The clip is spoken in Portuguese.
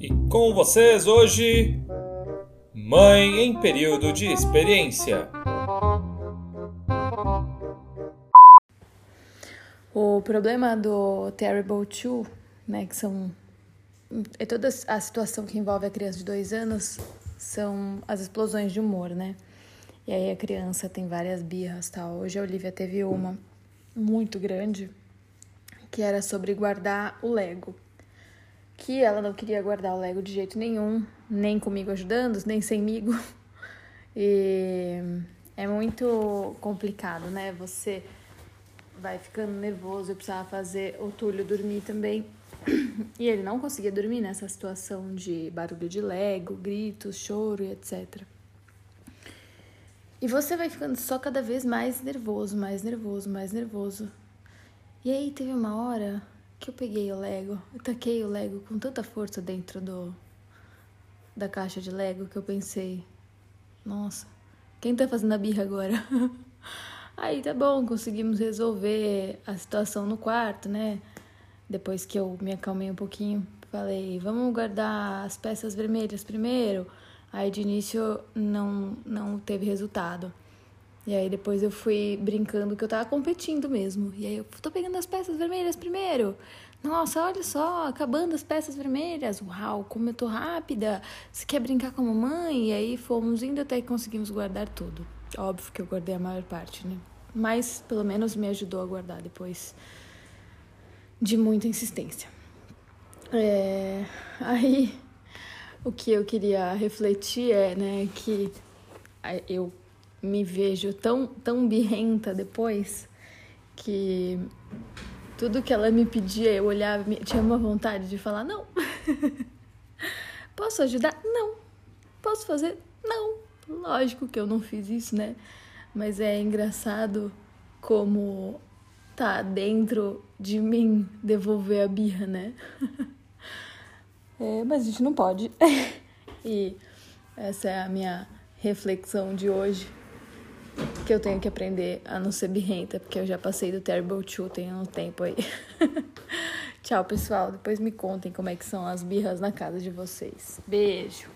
E com vocês hoje, Mãe em período de experiência. O problema do Terrible Two, né, que são é toda a situação que envolve a criança de dois anos, são as explosões de humor, né? E aí a criança tem várias birras tal. Hoje a Olivia teve uma muito grande que era sobre guardar o Lego. Ela não queria guardar o Lego de jeito nenhum, nem comigo ajudando, nem semigo. E é muito complicado, né? Você vai ficando nervoso, eu precisava fazer o Túlio dormir também. E ele não conseguia dormir nessa situação de barulho de Lego, gritos, choro e etc. E você vai ficando só cada vez mais nervoso, mais nervoso, mais nervoso. E aí teve uma hora que eu peguei o Lego, eu taquei o Lego com tanta força dentro do da caixa de Lego que eu pensei, nossa, quem tá fazendo a birra agora? aí tá bom, conseguimos resolver a situação no quarto, né? Depois que eu me acalmei um pouquinho, falei, vamos guardar as peças vermelhas primeiro. Aí de início não não teve resultado. E aí depois eu fui brincando que eu tava competindo mesmo. E aí eu tô pegando as peças vermelhas primeiro. Nossa, olha só, acabando as peças vermelhas. Uau, como eu tô rápida. Você quer brincar com a mamãe? E aí fomos indo até que conseguimos guardar tudo. Óbvio que eu guardei a maior parte, né? Mas pelo menos me ajudou a guardar depois de muita insistência. É, aí o que eu queria refletir é, né, que eu me vejo tão, tão birrenta depois que tudo que ela me pedia, eu olhava, tinha uma vontade de falar: não. Posso ajudar? Não. Posso fazer? Não. Lógico que eu não fiz isso, né? Mas é engraçado como tá dentro de mim devolver a birra, né? é, mas a gente não pode. e essa é a minha reflexão de hoje que eu tenho que aprender a não ser birrenta, porque eu já passei do Terrible Two tem um tempo aí. Tchau, pessoal. Depois me contem como é que são as birras na casa de vocês. Beijo.